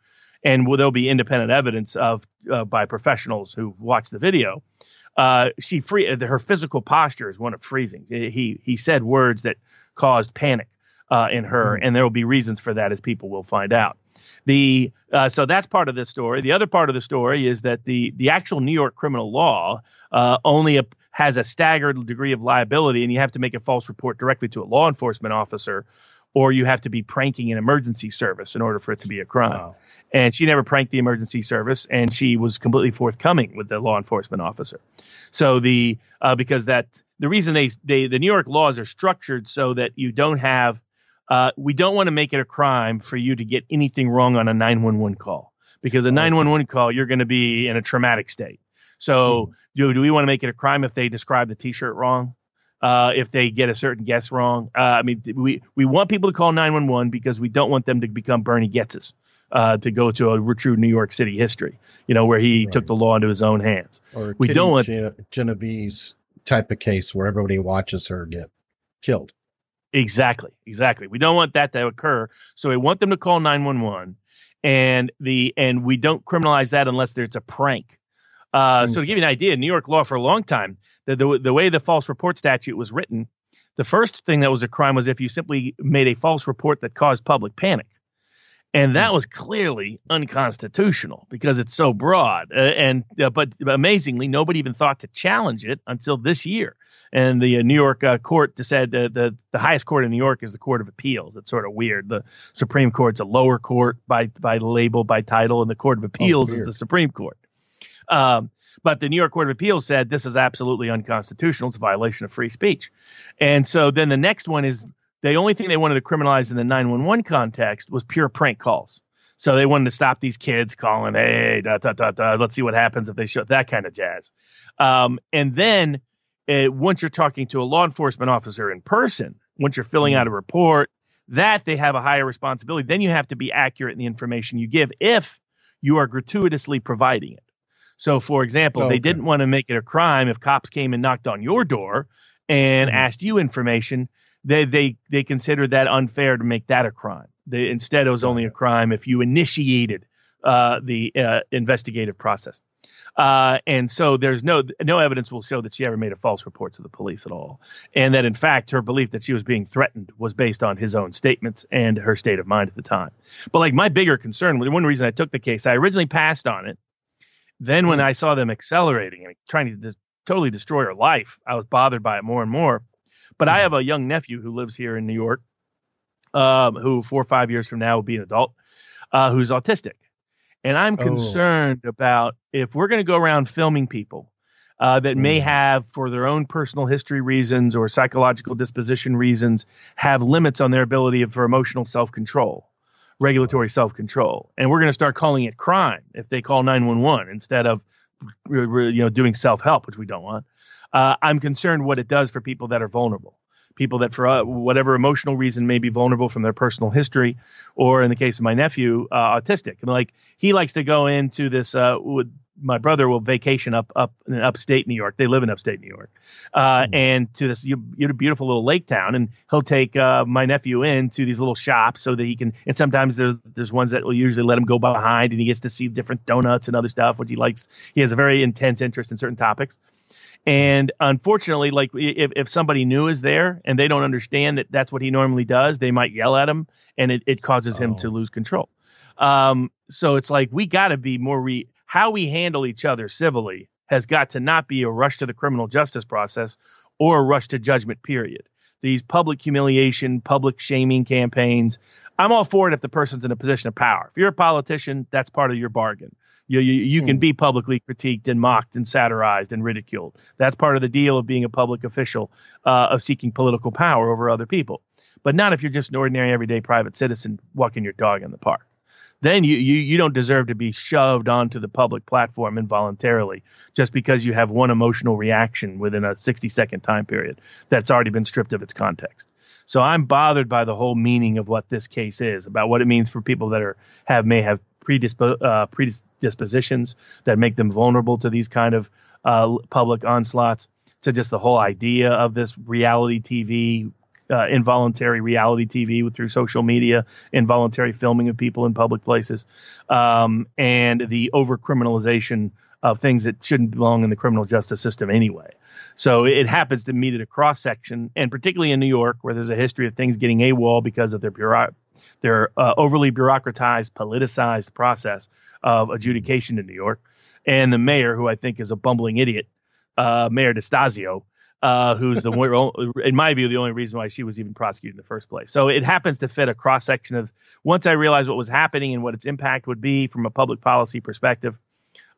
and will there'll be independent evidence of uh, by professionals who've watched the video. Uh, she free her physical posture is one of freezing. He he said words that caused panic uh, in her, Mhm. and there will be reasons for that as people will find out. The uh, so that's part of the story. The other part of the story is that the the actual New York criminal law uh, only a, has a staggered degree of liability, and you have to make a false report directly to a law enforcement officer, or you have to be pranking an emergency service in order for it to be a crime. Wow. And she never pranked the emergency service, and she was completely forthcoming with the law enforcement officer. So the uh, because that the reason they they the New York laws are structured so that you don't have uh, we don't want to make it a crime for you to get anything wrong on a 911 call because a 911 call you're going to be in a traumatic state. So do, do we want to make it a crime if they describe the T-shirt wrong? Uh, if they get a certain guess wrong, uh, I mean, we we want people to call 911 because we don't want them to become Bernie Goetzes, uh, to go to a true New York City history, you know, where he Right. took the law into his own hands. Or We Kitty don't want- Ge- Genovese type of case where everybody watches her get killed. Exactly, exactly. We don't want that to occur. So we want them to call 911 and the and we don't criminalize that unless it's a prank. Uh, mm. So to give you an idea, New York law for a long time, the, the the way the false report statute was written, the first thing that was a crime was if you simply made a false report that caused public panic. And that mm. was clearly unconstitutional because it's so broad. Uh, and uh, but amazingly, nobody even thought to challenge it until this year and the uh, New York uh, court said uh, the the highest court in New York is the Court of Appeals. It's sort of weird. The Supreme Court's a lower court by by label by title, and the Court of Appeals oh, is the Supreme Court. Um, but the New York Court of Appeals said this is absolutely unconstitutional. It's a violation of free speech. And so then the next one is the only thing they wanted to criminalize in the 911 context was pure prank calls. So they wanted to stop these kids calling, hey, da, da, da, da, let's see what happens if they show that kind of jazz. Um, and then uh, once you're talking to a law enforcement officer in person, once you're filling out a mm-hmm. report, that they have a higher responsibility. Then you have to be accurate in the information you give if you are gratuitously providing it. So, for example, okay. they didn't want to make it a crime if cops came and knocked on your door and mm-hmm. asked you information. They they they considered that unfair to make that a crime. They, instead, it was only a crime if you initiated uh, the uh, investigative process. Uh, and so there's no no evidence will show that she ever made a false report to the police at all, and that in fact her belief that she was being threatened was based on his own statements and her state of mind at the time. But like my bigger concern, the one reason I took the case, I originally passed on it. Then when mm-hmm. I saw them accelerating and trying to totally destroy her life, I was bothered by it more and more. But I mm-hmm. have a young nephew who lives here in New York, um, who four or five years from now will be an adult, uh, who's autistic. And I'm oh. concerned about if we're going to go around filming people uh, that may mm. have, for their own personal history reasons or psychological disposition reasons, have limits on their ability for emotional self control, regulatory self control. And we're going to start calling it crime if they call 911 instead of you know doing self help, which we don't want. Uh, I'm concerned what it does for people that are vulnerable people that for uh, whatever emotional reason may be vulnerable from their personal history, or in the case of my nephew, uh, autistic. Mean, like he likes to go into this. Uh, my brother will vacation up up in upstate New York. They live in upstate New York, uh, mm-hmm. and to this beautiful little lake town. And he'll take uh, my nephew in to these little shops so that he can. And sometimes there's there's ones that will usually let him go behind, and he gets to see different donuts and other stuff, which he likes. He has a very intense interest in certain topics. And unfortunately, like if, if somebody new is there and they don't understand that that's what he normally does, they might yell at him and it, it causes him to oh. lose control. Um, so it's like we got to be more re how we handle each other civilly has got to not be a rush to the criminal justice process or a rush to judgment period. These public humiliation, public shaming campaigns, I'm all for it if the person's in a position of power. If you're a politician, that's part of your bargain. You, you, you can hmm. be publicly critiqued and mocked and satirized and ridiculed. That's part of the deal of being a public official, uh, of seeking political power over other people. But not if you're just an ordinary, everyday private citizen walking your dog in the park. Then you, you, you don't deserve to be shoved onto the public platform involuntarily just because you have one emotional reaction within a 60 second time period that's already been stripped of its context. So I'm bothered by the whole meaning of what this case is about what it means for people that are have may have predispo- uh, predispositions that make them vulnerable to these kind of uh, public onslaughts. To just the whole idea of this reality TV, uh, involuntary reality TV through social media, involuntary filming of people in public places, um, and the over criminalization of things that shouldn't belong in the criminal justice system anyway. So it happens to meet at a cross section, and particularly in New York, where there's a history of things getting AWOL because of their bureau- their uh, overly bureaucratized, politicized process of adjudication in New York, and the mayor, who I think is a bumbling idiot, uh, Mayor DeStasio, uh, who's the in my view the only reason why she was even prosecuted in the first place. So it happens to fit a cross section of. Once I realized what was happening and what its impact would be from a public policy perspective,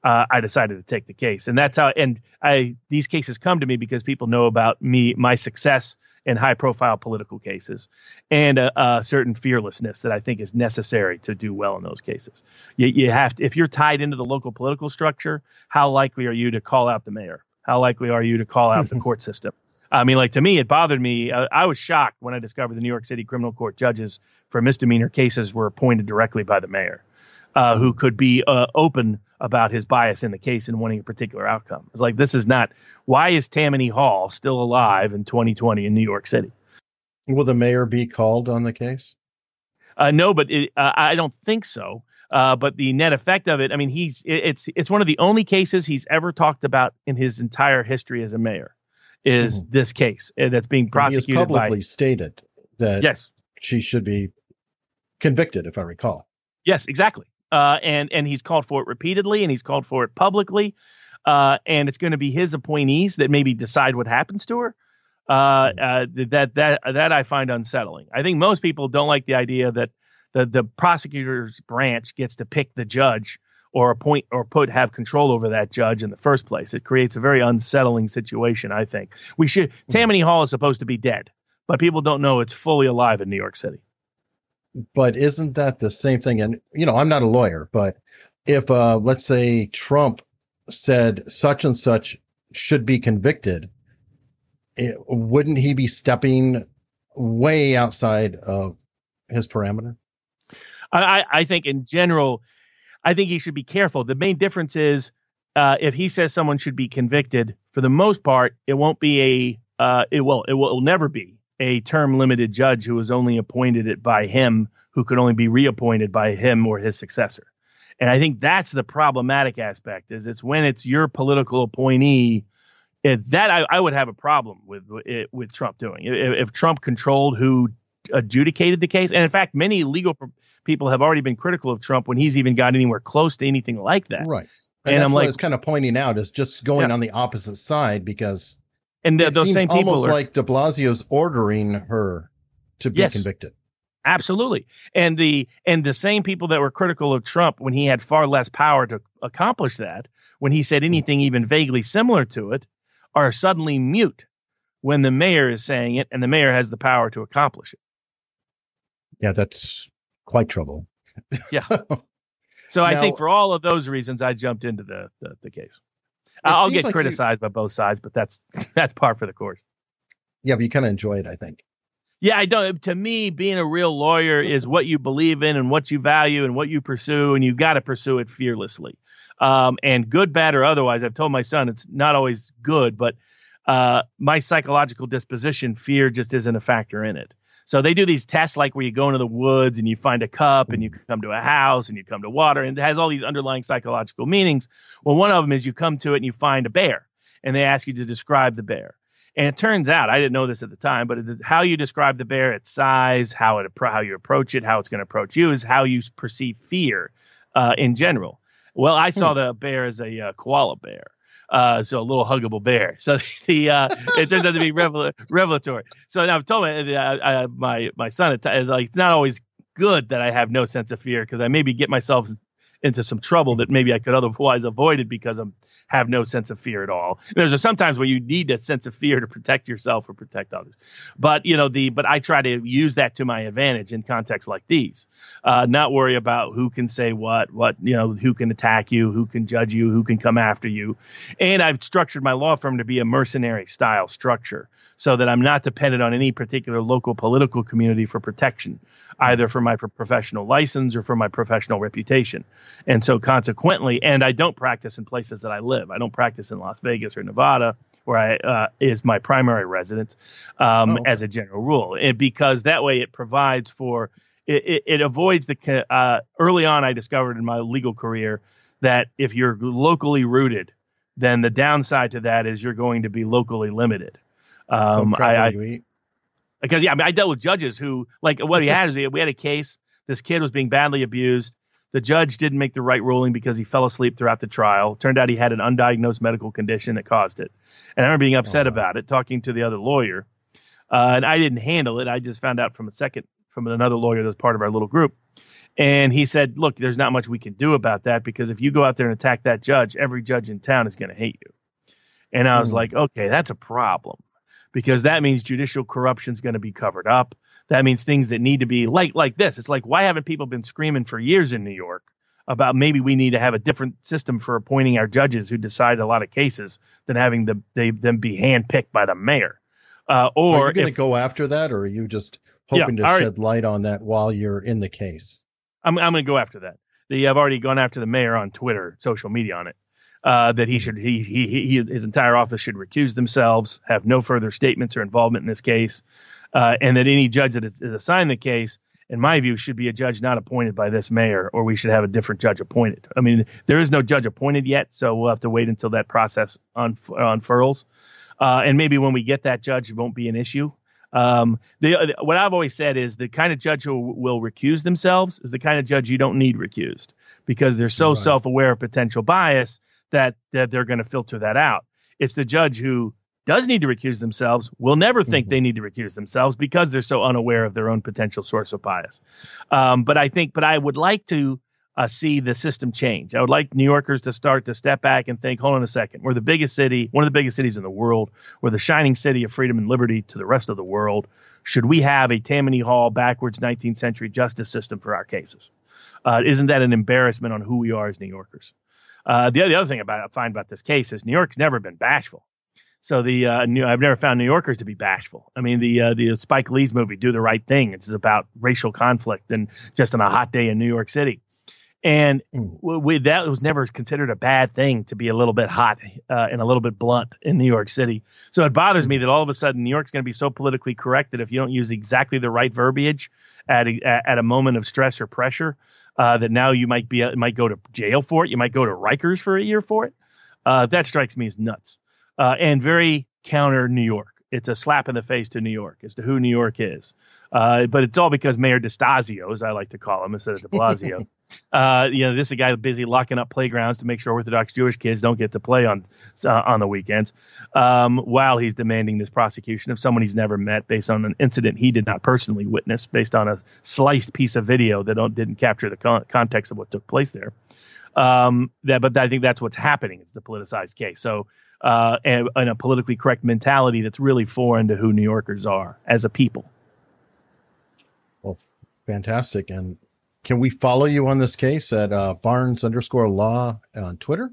uh, I decided to take the case, and that's how. And I these cases come to me because people know about me, my success in high profile political cases and a, a, certain fearlessness that I think is necessary to do well in those cases. You, you have to, if you're tied into the local political structure, how likely are you to call out the mayor? How likely are you to call out the court system? I mean, like to me, it bothered me. Uh, I was shocked when I discovered the New York City criminal court judges for misdemeanor cases were appointed directly by the mayor, uh, who could be uh, open about his bias in the case and wanting a particular outcome. It's like this is not why is Tammany Hall still alive in 2020 in New York City? Will the mayor be called on the case? Uh, no, but it, uh, I don't think so. Uh, but the net effect of it, I mean, he's it, it's it's one of the only cases he's ever talked about in his entire history as a mayor. Is mm-hmm. this case uh, that's being prosecuted? He has publicly by, stated that yes, she should be convicted, if I recall. Yes, exactly. Uh, and and he's called for it repeatedly, and he's called for it publicly. Uh, and it's going to be his appointees that maybe decide what happens to her. Uh, hmm. uh, that that that I find unsettling. I think most people don't like the idea that the the prosecutor's branch gets to pick the judge or appoint or put have control over that judge in the first place. It creates a very unsettling situation. I think we should. Hmm. Tammany Hall is supposed to be dead, but people don't know it's fully alive in New York City but isn't that the same thing? And you know, I'm not a lawyer, but if uh, let's say Trump said such and such should be convicted, it, wouldn't he be stepping way outside of his parameter? I, I think in general, I think he should be careful. The main difference is uh, if he says someone should be convicted, for the most part, it won't be a uh, it will it will, it will never be a term limited judge who was only appointed it by him, who could only be reappointed by him or his successor. And I think that's the problematic aspect is it's when it's your political appointee that I, I, would have a problem with it, with Trump doing. If, if, Trump controlled who adjudicated the case, and in fact, many legal people have already been critical of Trump when he's even got anywhere close to anything like that. Right. And, and I'm like, it's kind of pointing out is just going yeah. on the opposite side because and the, those same people almost are, like De Blasio's ordering her to be yes, convicted. Absolutely, and the and the same people that were critical of Trump when he had far less power to accomplish that, when he said mm-hmm. anything even vaguely similar to it, are suddenly mute when the mayor is saying it, and the mayor has the power to accomplish it. Yeah, that's quite trouble. yeah. So now, I think for all of those reasons, I jumped into the the, the case. I'll get like criticized you, by both sides, but that's that's par for the course. Yeah, but you kind of enjoy it, I think. Yeah, I don't. To me, being a real lawyer is what you believe in and what you value and what you pursue, and you got to pursue it fearlessly. Um, and good, bad, or otherwise, I've told my son it's not always good, but uh, my psychological disposition, fear just isn't a factor in it. So they do these tests like where you go into the woods and you find a cup and you come to a house and you come to water and it has all these underlying psychological meanings. Well, one of them is you come to it and you find a bear and they ask you to describe the bear. And it turns out, I didn't know this at the time, but how you describe the bear, its size, how it how you approach it, how it's going to approach you, is how you perceive fear uh, in general. Well, I saw hmm. the bear as a uh, koala bear, uh, so a little huggable bear. So the uh, it turns out to be revel- revelatory. So now I've told my uh, my my son is like it's not always good that I have no sense of fear because I maybe get myself into some trouble that maybe I could otherwise avoid it because I'm have no sense of fear at all. There's a, sometimes where you need that sense of fear to protect yourself or protect others. But you know the but I try to use that to my advantage in contexts like these. Uh, not worry about who can say what, what you know, who can attack you, who can judge you, who can come after you. And I've structured my law firm to be a mercenary style structure so that I'm not dependent on any particular local political community for protection either for my professional license or for my professional reputation. And so consequently, and I don't practice in places that I live. I don't practice in Las Vegas or Nevada, where I uh, is my primary residence, um, oh, as a general rule, and because that way it provides for it, it, it avoids the uh, early on I discovered in my legal career that if you're locally rooted, then the downside to that is you're going to be locally limited. Um, I, I, because yeah, I, mean, I dealt with judges who like what he had is we had a case. This kid was being badly abused. The judge didn't make the right ruling because he fell asleep throughout the trial. Turned out he had an undiagnosed medical condition that caused it. And I remember being upset oh, wow. about it, talking to the other lawyer. Uh, and I didn't handle it. I just found out from a second from another lawyer that was part of our little group. And he said, "Look, there's not much we can do about that because if you go out there and attack that judge, every judge in town is going to hate you." And I was mm. like, "Okay, that's a problem." because that means judicial corruption is going to be covered up. That means things that need to be like like this. It's like why haven't people been screaming for years in New York about maybe we need to have a different system for appointing our judges who decide a lot of cases than having the, they them be handpicked by the mayor. Uh, or are you going to go after that, or are you just hoping yeah, to shed light on that while you're in the case? I'm I'm going to go after that I've already gone after the mayor on Twitter, social media on it. Uh, that he should he, he he his entire office should recuse themselves, have no further statements or involvement in this case, uh, and that any judge that is, assigned the case, in my view, should be a judge not appointed by this mayor, or we should have a different judge appointed. I mean, there is no judge appointed yet, so we'll have to wait until that process unf- unfurls, uh, and maybe when we get that judge, it won't be an issue. Um, the, what I've always said is the kind of judge who will recuse themselves is the kind of judge you don't need recused because they're so right. self-aware of potential bias that that they're going to filter that out. It's the judge who does need to recuse themselves will never think mm-hmm. they need to recuse themselves because they're so unaware of their own potential source of bias. Um, but I think, but I would like to uh, see the system change. I would like New Yorkers to start to step back and think, hold on a second, we're the biggest city, one of the biggest cities in the world. We're the shining city of freedom and liberty to the rest of the world. Should we have a Tammany Hall backwards 19th century justice system for our cases? Uh, isn't that an embarrassment on who we are as New Yorkers? Uh, the, the other thing about I find about this case is New York's never been bashful. So the uh, new, I've never found New Yorkers to be bashful. I mean, the uh, the Spike Lee's movie "Do the Right Thing" it's about racial conflict and just on a hot day in New York City. And mm. we, that was never considered a bad thing to be a little bit hot uh, and a little bit blunt in New York City. So it bothers me that all of a sudden New York's going to be so politically correct that if you don't use exactly the right verbiage at a, at a moment of stress or pressure, uh, that now you might be uh, might go to jail for it. You might go to Rikers for a year for it. Uh, that strikes me as nuts uh, and very counter New York. It's a slap in the face to New York as to who New York is. Uh, but it's all because Mayor DeStasio, as I like to call him instead of De Blasio, uh, you know, this is a guy busy locking up playgrounds to make sure Orthodox Jewish kids don't get to play on uh, on the weekends, um, while he's demanding this prosecution of someone he's never met based on an incident he did not personally witness, based on a sliced piece of video that didn't capture the con- context of what took place there. Um, that, but I think that's what's happening. It's the politicized case. So uh, and, and, a politically correct mentality that's really foreign to who New Yorkers are as a people. Well, fantastic. And can we follow you on this case at uh, Barnes underscore law on Twitter?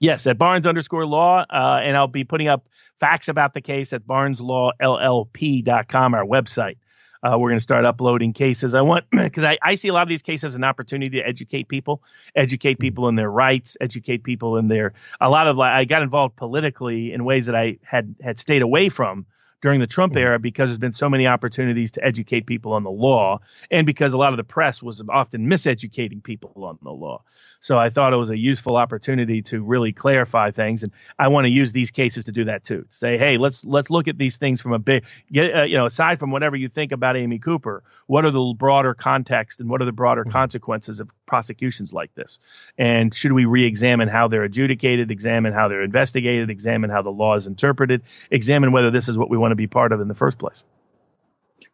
Yes, at Barnes underscore law. Uh, and I'll be putting up facts about the case at barneslawllp.com, our website. Uh, we're going to start uploading cases. I want because I, I see a lot of these cases as an opportunity to educate people, educate mm-hmm. people in their rights, educate people in their. A lot of like I got involved politically in ways that I had had stayed away from during the Trump mm-hmm. era because there's been so many opportunities to educate people on the law, and because a lot of the press was often miseducating people on the law. So I thought it was a useful opportunity to really clarify things, and I want to use these cases to do that too. Say, hey, let's let's look at these things from a big, get, uh, you know, aside from whatever you think about Amy Cooper, what are the broader context and what are the broader mm-hmm. consequences of prosecutions like this, and should we re-examine how they're adjudicated, examine how they're investigated, examine how the law is interpreted, examine whether this is what we want to be part of in the first place.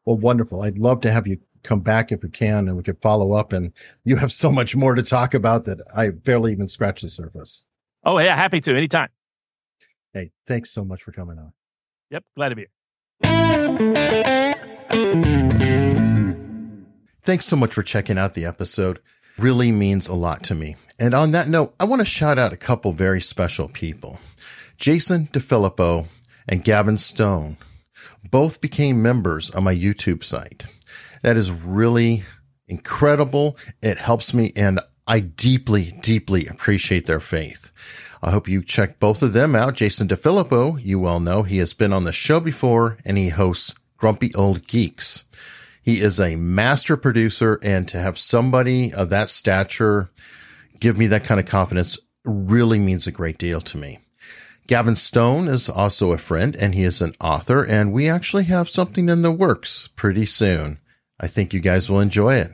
Well, wonderful. I'd love to have you come back if we can and we could follow up. And you have so much more to talk about that I barely even scratched the surface. Oh, yeah. Happy to. Anytime. Hey, thanks so much for coming on. Yep. Glad to be here. Thanks so much for checking out the episode. Really means a lot to me. And on that note, I want to shout out a couple very special people. Jason DeFilippo and Gavin Stone both became members of my YouTube site. That is really incredible. It helps me and I deeply, deeply appreciate their faith. I hope you check both of them out. Jason DeFilippo, you well know, he has been on the show before and he hosts Grumpy Old Geeks. He is a master producer and to have somebody of that stature give me that kind of confidence really means a great deal to me. Gavin Stone is also a friend and he is an author and we actually have something in the works pretty soon. I think you guys will enjoy it.